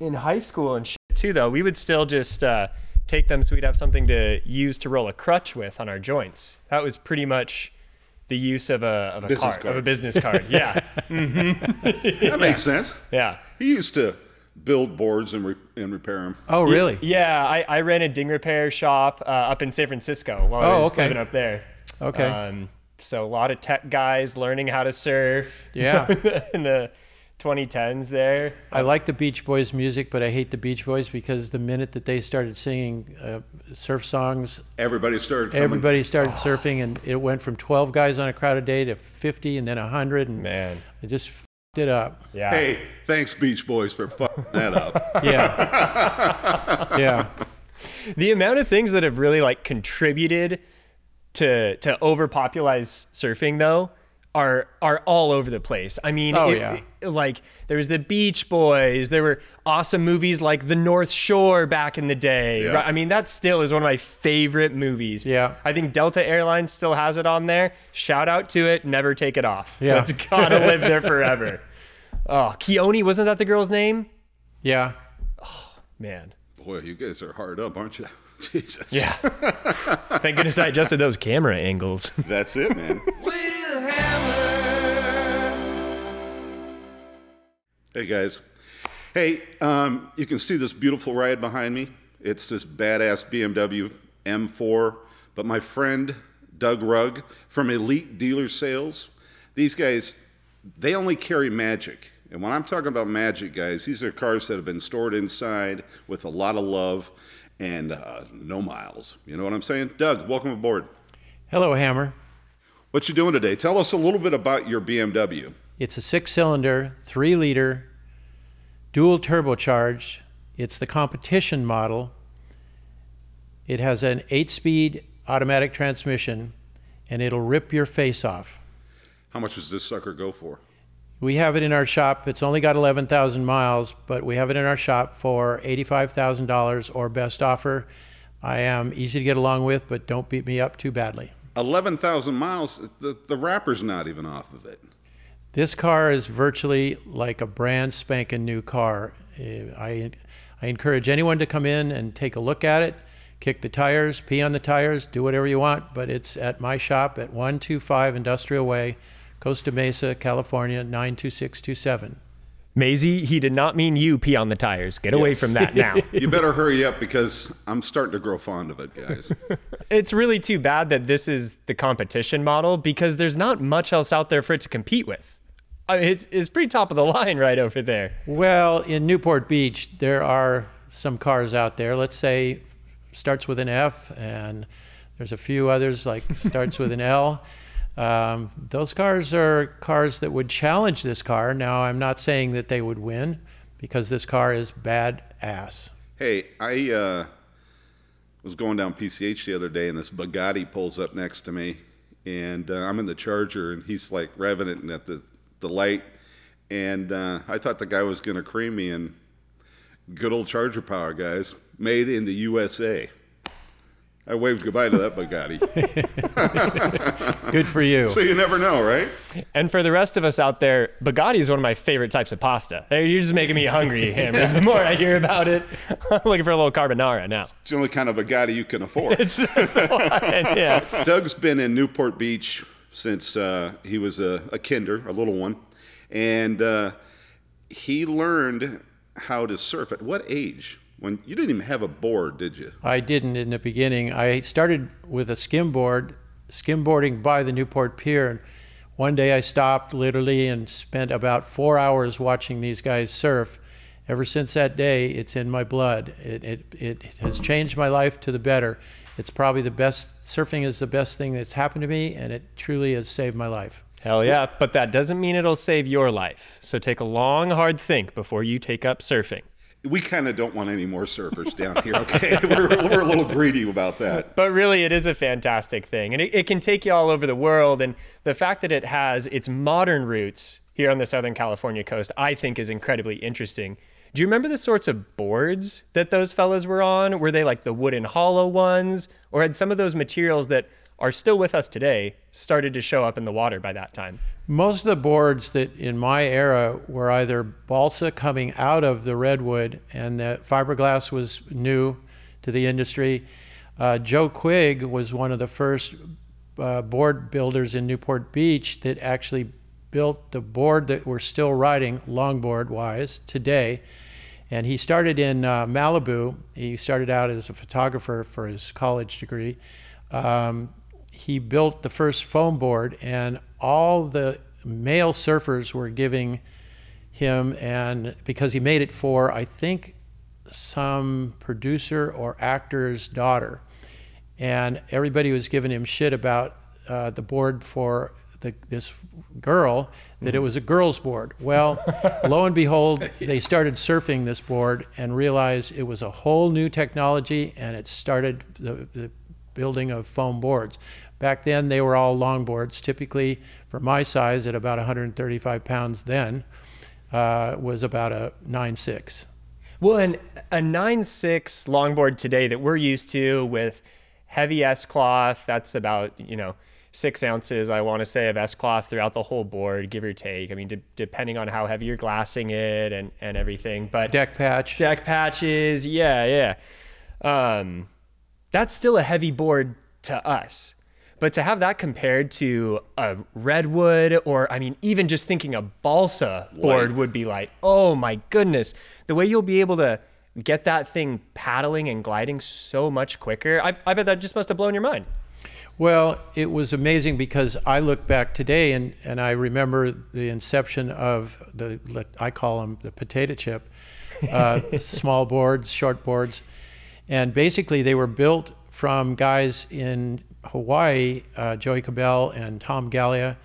in high school and shit too, though, we would still just uh, take them so we'd have something to use to roll a crutch with on our joints. That was pretty much the use of a of a Business card, card. of a business card. Yeah, That makes sense. yeah. He used to build boards and, re- and repair them. Oh, really? Yeah, I, I ran a ding repair shop uh, up in San Francisco while I Oh, was okay. living up there. Okay. Um, so a lot of tech guys learning how to surf. Yeah. in the 2010s there. I like the Beach Boys music, but I hate the Beach Boys because the minute that they started singing uh, surf songs, Everybody started coming. everybody started surfing, and it went from 12 guys on a crowded day to 50, and then 100, and Man, it just f***ed it up. yeah. Hey, thanks Beach Boys for fucking that up. Yeah. yeah. the amount of things that have really like contributed to to overpopularize surfing though are are all over the place. I mean, Oh, it- yeah. it- like there was the Beach Boys, there were awesome movies like The North Shore back in the day. Yeah. right? I mean, that still is one of my favorite movies. Yeah. I think Delta Airlines still has it on there. Shout out to it. Never take it off. Yeah. It's gotta live there forever. Oh, Kiani, wasn't that the girl's name? Yeah. Oh man. Boy, you guys are hard up, aren't you? Jesus. Yeah. Thank goodness I adjusted those camera angles. That's it, man. Hey guys. Hey, um, you can see this beautiful ride behind me. It's this badass BMW M4. But my friend Doug Rugg from Elite Dealer Sales, these guys, they only carry Magic. And when I'm talking about Magic, guys, these are cars that have been stored inside with a lot of love and uh, no miles. You know what I'm saying? Doug, welcome aboard. Hello, Hammer. What you doing today? Tell us a little bit about your BMW. It's a six cylinder, three liter, dual turbocharged. It's the competition model. It has an eight speed automatic transmission and it'll rip your face off. How much does this sucker go for? We have it in our shop. It's only got 11,000 miles, but we have it in our shop for $85,000 or best offer. I am easy to get along with, but don't beat me up too badly. 11,000 miles, the, the wrapper's not even off of it. This car is virtually like a brand spanking new car. Uh, I, I encourage anyone to come in and take a look at it, kick the tires, pee on the tires, do whatever you want, but it's at my shop at 125 Industrial Way, Costa Mesa, California, 92627. Maisie, he did not mean you pee on the tires. Get away from that now. You better hurry up because I'm starting to grow fond of it, guys. it's really too bad that this is the competition model because there's not much else out there for it to compete with. I mean, it's, it's pretty top of the line right over there. Well, in Newport Beach, there are some cars out there. Let's say starts with an F, and there's a few others like starts with an L. Um, those cars are cars that would challenge this car. Now, I'm not saying that they would win because this car is bad ass. hey, I uh, was going down PCH the other day and this Bugatti pulls up next to me. And uh, I'm in the Charger and he's like revving it at the, the light. And uh, I thought the guy was going to cream me. And good old Charger power, guys. Made in the USA. I waved goodbye to that Bugatti. Good for you. so you never know, right? And for the rest of us out there, Bugatti is one of my favorite types of pasta. You're just making me hungry, Hammer. The more I hear about it, I'm looking for a little carbonara now. It's the only kind of Bugatti you can afford. It's that's the one, yeah. Doug's been in Newport Beach since uh, he was a, a kinder, a little one, and uh, he learned how to surf at what age? When you didn't even have a board, did you? I didn't in the beginning. I started with a skimboard, skimboarding by the Newport Pier. And one day I stopped literally and spent about four hours watching these guys surf. Ever since that day, it's in my blood. It, it, it has changed my life to the better. It's probably the best, surfing is the best thing that's happened to me, and it truly has saved my life. Hell yeah. But that doesn't mean it'll save your life. So take a long, hard think before you take up surfing. We kind of don't want any more surfers down here, okay? we're, we're a little greedy about that. But really, it is a fantastic thing. And it, it can take you all over the world. And the fact that it has its modern roots here on the Southern California coast, I think is incredibly interesting. Do you remember the sorts of boards that those fellas were on? Were they like the wooden hollow ones? Or had some of those materials that are still with us today started to show up in the water by that time? Most of the boards that in my era were either balsa coming out of the redwood, and uh, fiberglass was new to the industry. Uh, Joe Quigg was one of the first uh, board builders in Newport Beach that actually built the board that we're still riding longboard wise today. And he started in uh, Malibu. He started out as a photographer for his college degree. Um, he built the first foam board, and all the male surfers were giving him, and because he made it for, I think, some producer or actor's daughter, and everybody was giving him shit about uh, the board for the, this girl that it was a girl's board. Well, lo and behold, they started surfing this board and realized it was a whole new technology, and it started the, the building of foam boards. Back then, they were all long boards, typically for my size at about 135 pounds then, uh, was about a 9.6. Well, and a 9.6 longboard today that we're used to with heavy S cloth, that's about, you know, six ounces, I want to say, of S cloth throughout the whole board, give or take. I mean, de- depending on how heavy you're glassing it and, and everything. But deck patch. Deck patches, yeah, yeah. Um, that's still a heavy board to us. But to have that compared to a redwood or, I mean, even just thinking a balsa board would be like, oh my goodness, the way you'll be able to get that thing paddling and gliding so much quicker. I, I bet that just must have blown your mind. Well, it was amazing because I look back today and, and I remember the inception of the, I call them the potato chip, uh, small boards, short boards. And basically, they were built from guys in Hawaii, uh, Joey Cabell and Tom Gallia.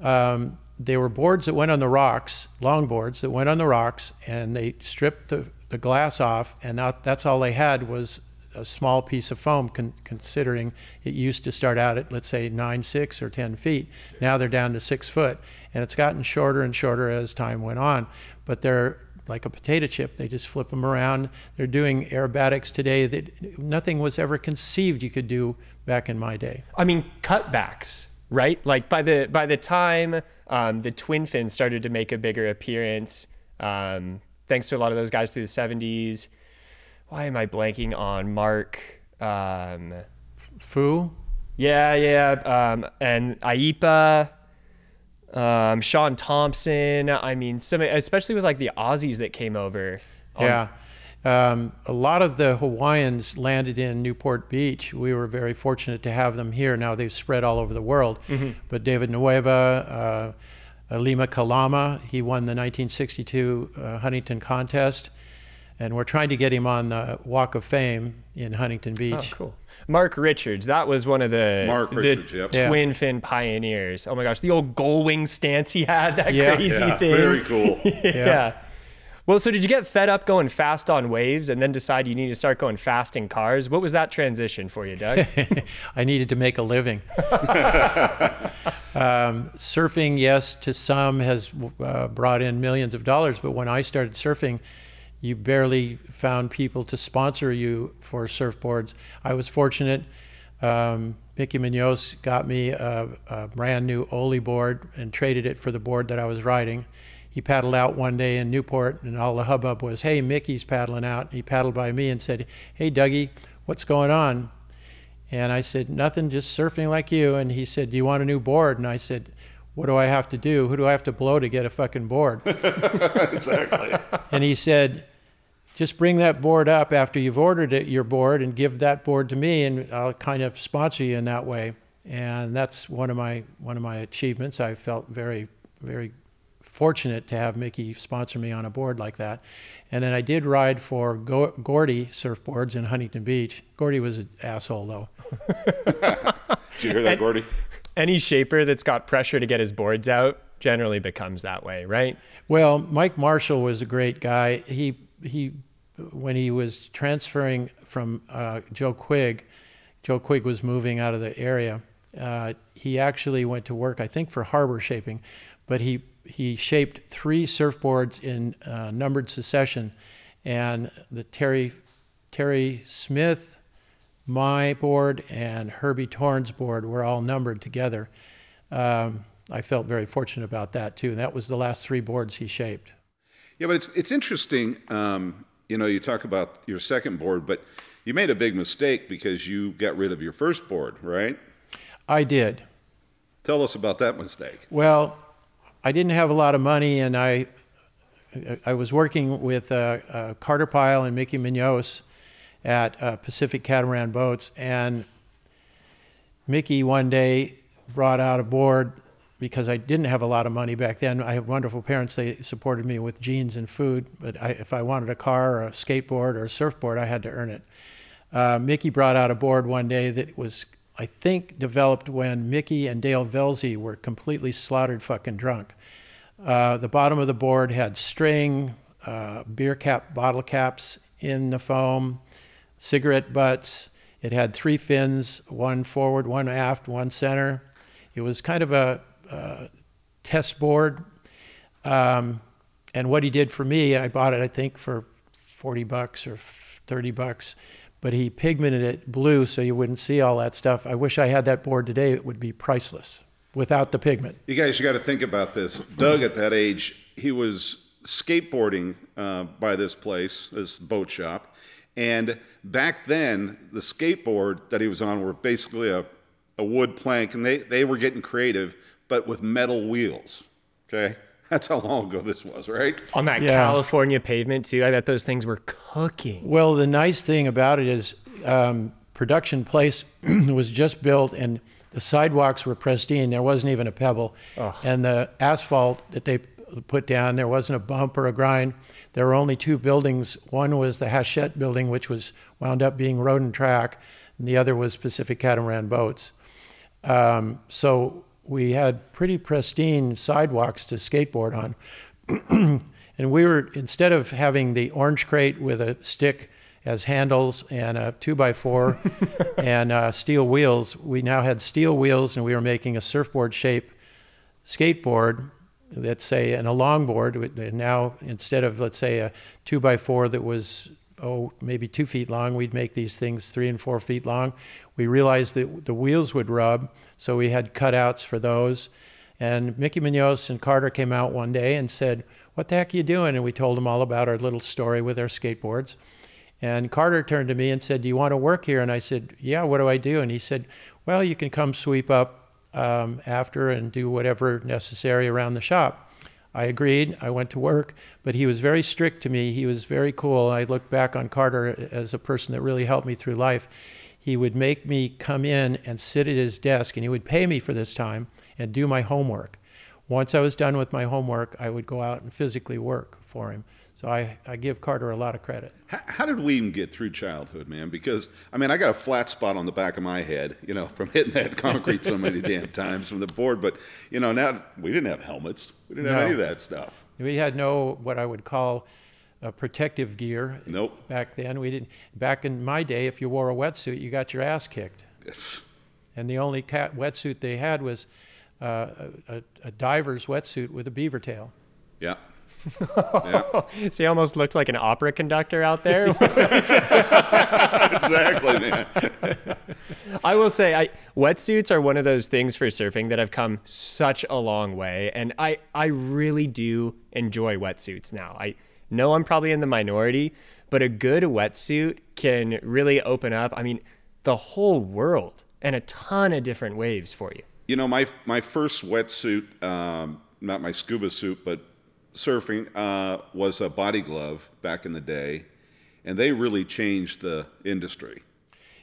Um, they were boards that went on the rocks, long boards that went on the rocks, and they stripped the, the glass off, and that, that's all they had was a small piece of foam, con- considering it used to start out at, let's say, 9, 6 or 10 feet. Now they're down to 6 foot, and it's gotten shorter and shorter as time went on. But they're like a potato chip. They just flip them around. They're doing aerobatics today that nothing was ever conceived you could do back in my day. I mean, cutbacks, right? Like by the by the time um, the twin fins started to make a bigger appearance, um, thanks to a lot of those guys through the '70s. Why am I blanking on Mark? Um, Foo. Yeah, yeah, um, and Aipa um, Shaun Tomson. I mean, some especially with like the Aussies that came over. yeah. Um, a lot of the Hawaiians landed in Newport Beach. We were very fortunate to have them here. Now they've spread all over the world. Mm-hmm. But David Nuuhiwa, uh, Lima Kalama, he won the 1962 uh, Huntington contest and we're trying to get him on the Walk of Fame in Huntington oh, Beach. Oh, cool. Mark Richards, that was one of the, Mark the yep. twin fin pioneers. Oh my gosh, the old gull wing stance he had, that yeah. crazy yeah, thing. Very cool. yeah. yeah. Well, so did you get fed up going fast on waves and then decide you need to start going fast in cars? What was that transition for you, Doug? I needed to make a living. um, surfing, yes, to some has uh, brought in millions of dollars, but when I started surfing, you barely found people to sponsor you for surfboards. I was fortunate. Um, Mickey Munoz got me a, a, brand new Oli board and traded it for the board that I was riding. He paddled out one day in Newport, and all the hubbub was, "Hey, Mickey's paddling out." He paddled by me and said, "Hey, Dougie, what's going on?" And I said, "Nothing, just surfing like you." And he said, "Do you want a new board?" And I said, "What do I have to do? Who do I have to blow to get a fucking board?" exactly. And he said, just bring that board up after you've ordered it, your board and give that board to me and I'll kind of sponsor you in that way. And that's one of my one of my achievements. I felt very very fortunate to have Mickey sponsor me on a board like that. And then I did ride for Go- Gordie surfboards in Huntington Beach. Gordie was an asshole though. did you hear that, and, Gordie? Any shaper that's got pressure to get his boards out generally becomes that way, right? Well, Mike Marshall was a great guy. He he when he was transferring from uh, Joe Quigg, Joe Quigg was moving out of the area. Uh, he actually went to work, I think, for harbor shaping, but he he shaped three surfboards in uh, numbered succession, and the Terry Terry Smith, my board, and Herbie Torn's board were all numbered together. Um, I felt very fortunate about that too. And that was the last three boards he shaped. Yeah, but it's it's interesting. Um, you know, you talk about your second board, but you made a big mistake because you got rid of your first board, right? I did. Tell us about that mistake. Well, I didn't have a lot of money, and I I was working with uh, uh, Carter Pyle and Mickey Munoz at uh, Pacific Catamaran Boats, and Mickey one day brought out a board because I didn't have a lot of money back then. I had wonderful parents; they supported me with jeans and food. But I, if I wanted a car or a skateboard or a surfboard, I had to earn it. Uh, Mickey brought out a board one day that was, I think, developed when Mickey and Dale Velzy were completely slaughtered, fucking drunk. Uh, the bottom of the board had string, uh, beer cap, bottle caps in the foam, cigarette butts. It had three fins, one forward, one aft, one center. It was kind of a test board. Um, and what he did for me, I bought it, I think, for 40 bucks or 30 bucks, but he pigmented it blue so you wouldn't see all that stuff. I wish I had that board today. It would be priceless without the pigment. You guys, you got to think about this. Doug, at that age, he was skateboarding uh, by this place, this boat shop. And back then, the skateboard that he was on were basically a, a wood plank, and they, they were getting creative, but with metal wheels. Okay? That's how long ago this was, right? On that Yeah. California pavement too. I bet those things were cooking. Well, the nice thing about it is um, production place was just built and the sidewalks were pristine. There wasn't even a pebble. And the asphalt that they put down, there wasn't a bump or a grind. There were only two buildings. One was the Hachette building, which was wound up being road and track, and the other was Pacific Catamaran Boats. Um, so we had pretty pristine sidewalks to skateboard on. and we were, instead of having the orange crate with a stick as handles and a two by four and uh, steel wheels, we now had steel wheels and we were making a surfboard shape skateboard let's say and a longboard now instead of let's say a two by four that was oh maybe two feet long we'd make these things three and four feet long. We realized that the wheels would rub so we had cutouts for those. And mickey munoz and carter came out one day and said what the heck are you doing? And we told them all about our little story with our skateboards. And carter turned to me and said do you want to work here? And i said yeah what do i do? And he said well you can come sweep up um, after and do whatever necessary around the shop. I agreed. I went to work, but he was very strict to me. He was very cool. I look back on Carter as a person that really helped me through life. He would make me come in and sit at his desk, and he would pay me for this time and do my homework. Once I was done with my homework, I would go out and physically work for him. So I, I give Carter a lot of credit. How, how did we even get through childhood, man? Because I mean, I got a flat spot on the back of my head, you know, from hitting that concrete so many damn times from the board. But you know, now we didn't have helmets. We didn't have any of that stuff. We had no what I would call uh, protective gear. Nope. Back then, we didn't. Back in my day, if you wore a wetsuit, you got your ass kicked. And the only cat wetsuit they had was uh, a, a diver's wetsuit with a beaver tail. Yeah. Yeah. So he almost looked like an opera conductor out there. Exactly, man. I will say, I wetsuits are one of those things for surfing that have come such a long way, and I I really do enjoy wetsuits now. I know I'm probably in the minority, but a good wetsuit can really open up. I mean, the whole world and a ton of different waves for you. You know, my my first wetsuit, um, not my scuba suit, but surfing, uh, was a body glove back in the day, and they really changed the industry.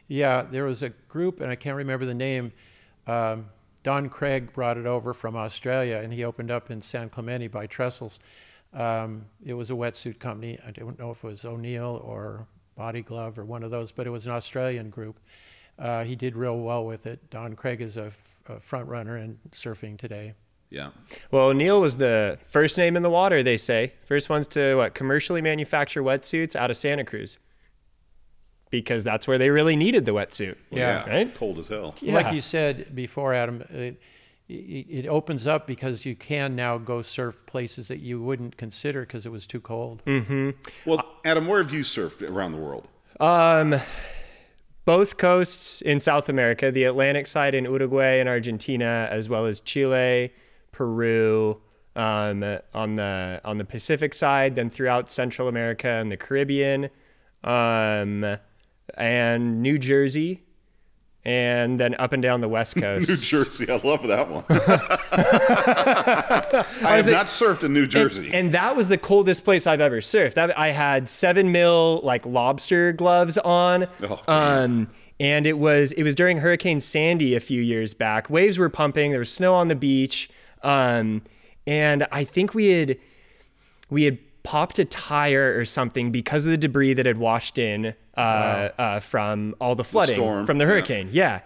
Yeah, there was a group, and I can't remember the name. Um, Don Craig brought it over from Australia, and he opened up in San Clemente by Trestles. Um, it was a wetsuit company. I don't know if it was O'Neill or Body Glove or one of those, but it was an Australian group. Uh, he did real well with it. Don Craig is a, f- a front runner in surfing today. Yeah. Well, O'Neill was the first name in the water, they say. First ones to what commercially manufacture wetsuits out of Santa Cruz. Because that's where they really needed the wetsuit. Well, Yeah. Right? it's Cold as hell. Yeah. Like you said before, Adam, it, it, it opens up because you can now go surf places that you wouldn't consider because it was too cold. Mm-hmm. Well, Adam, where have you surfed around the world? Um, both coasts in South America, the Atlantic side in Uruguay and Argentina, as well as Chile, Peru, um, on the on the Pacific side, then throughout Central America and the Caribbean, um, and New Jersey, and then up and down the West Coast. New Jersey, I love that one. I have it- not surfed in New Jersey. And, and that was the coldest place I've ever surfed. That, I had seven mil like lobster gloves on. Oh, um, and it was it was during Hurricane Sandy a few years back. Waves were pumping. There was snow on the beach. Um, and I think we had we had popped a tire or something because of the debris that had washed in uh, uh, from all the flooding storm, from the yeah. hurricane. Yeah.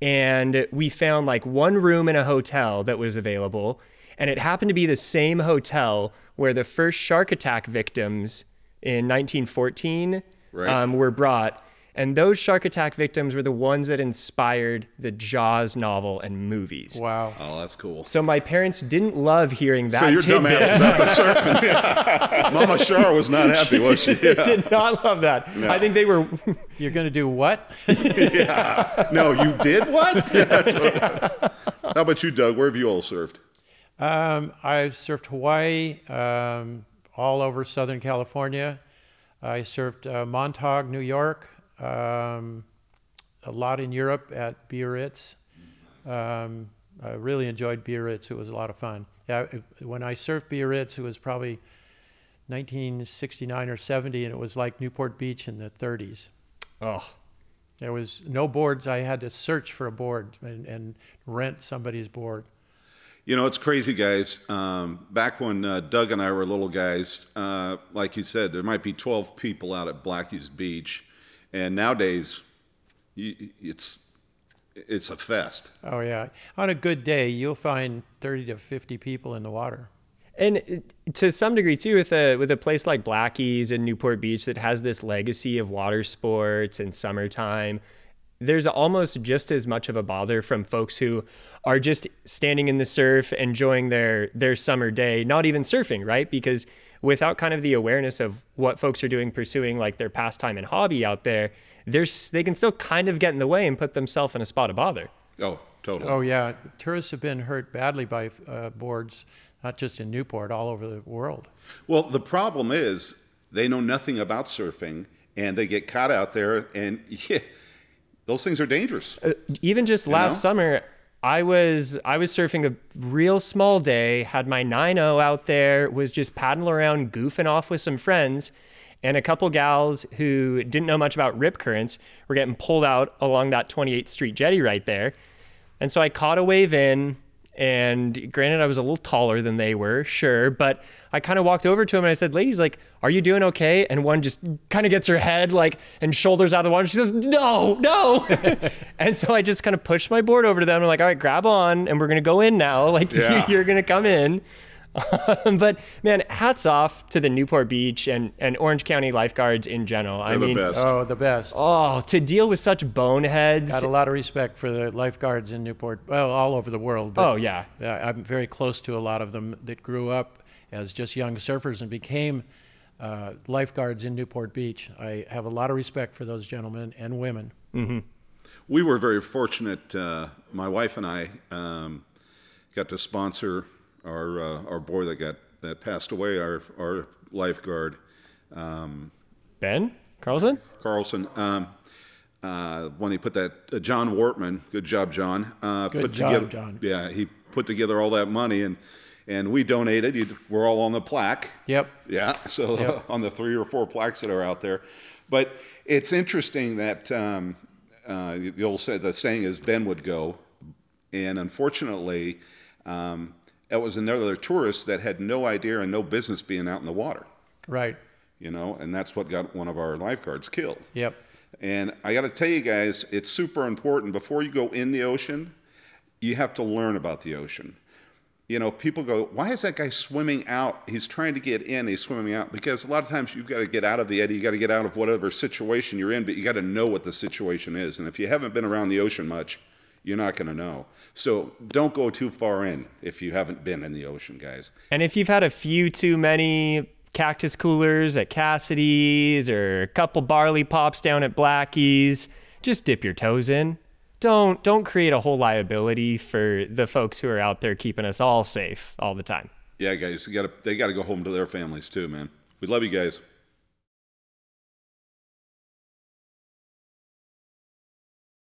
And we found like one room in a hotel that was available. And it happened to be the same hotel where the first shark attack victims in 1914 Right. um, were brought. And those shark attack victims were the ones that inspired the Jaws novel and movies. Wow. oh, that's cool. So my parents didn't love hearing that So your tidbit. dumbass is out there surfing. Yeah. Mama Shar was not happy, was she? Yeah. did not love that. I think they were You're going to do what? Yeah. No, you did what? That's what it was. How about you, Doug? Where have you all surfed? Um, I've surfed Hawaii, um, all over Southern California. I surfed uh, Montauk, New York, um, a lot in Europe at Biarritz. Um, I really enjoyed Biarritz. It was a lot of fun. Yeah, when I surfed Biarritz, it was probably 1969 or 70, and it was like Newport Beach in the 30s. oh There was no boards. I had to search for a board and, and rent somebody's board. You know, it's crazy, guys. Um, back when uh, Doug and I were little guys, uh, like you said, there might be 12 people out at Blackie's Beach, and nowadays, it's it's a fest. Oh yeah. On a good day, you'll find 30 to 50 people in the water. And to some degree too, with a with a place like Blackie's and Newport Beach that has this legacy of water sports and summertime, there's almost just as much of a bother from folks who are just standing in the surf, enjoying their their summer day, not even surfing, right? Because without kind of the awareness of what folks are doing, pursuing like their pastime and hobby out there, there's they can still kind of get in the way and put themselves in a spot of bother. Oh, totally. Oh yeah. Tourists have been hurt badly by uh, boards, not just in Newport, all over the world. Well, the problem is they know nothing about surfing, and they get caught out there, and yeah, those things are dangerous. even just last know? summer i was i was surfing a real small day had my 9.0 out there was just paddling around goofing off with some friends and a couple gals who didn't know much about rip currents were getting pulled out along that 28th street jetty right there. And so i caught a wave in and granted i was a little taller than they were sure but i kind of walked over to them and i said ladies like are you doing okay? And one just kind of gets her head like and shoulders out of the water. She says no no. And so i just kind of pushed my board over to them. I'm like all right grab on and we're gonna go in now. Like Yeah. you're gonna come in but man hats off to the newport beach and, and orange county lifeguards in general i They're the mean best. Oh, the best. oh to deal with such boneheads I Got a lot of respect for the lifeguards in Newport, well, all over the world. but- oh yeah Yeah, I'm very close to a lot of them that grew up as just young surfers and became uh, lifeguards in Newport Beach. I have a lot of respect for those gentlemen and women. We were very fortunate. Uh, my wife and I um, got to sponsor our uh, our boy that got that passed away, our our lifeguard ben carlson Carlson. Um, uh, when he put that uh, John Wortman, good job, John. Uh, Good put job, together, John. Yeah, he put together all that money and and we donated. You- We're all on the plaque. Yep. Yeah, so Yep. on the three or four plaques that are out there, but it's interesting that um, uh, the old say the saying is Ben would go, and unfortunately, um, that was another tourist that had no idea and no business being out in the water, Right. you know, and that's what got one of our lifeguards killed. Yep. And I got to tell you guys, it's super important before you go in the ocean, you have to learn about the ocean. You know, people go, why is that guy swimming out? He's trying to get in, he's swimming out. Because a lot of times you've got to get out of the eddy, you got to get out of whatever situation you're in, but you got to know what the situation is. And if you haven't been around the ocean much, you're not going to know. So don't go too far in if you haven't been in the ocean, guys. And if you've had a few too many cactus coolers at Cassidy's or a couple barley pops down at Blackie's, just dip your toes in. don't don't create a whole liability for the folks who are out there keeping us all safe all the time. Yeah, guys, you gotta, they got to go home to their families too, man. We love you guys.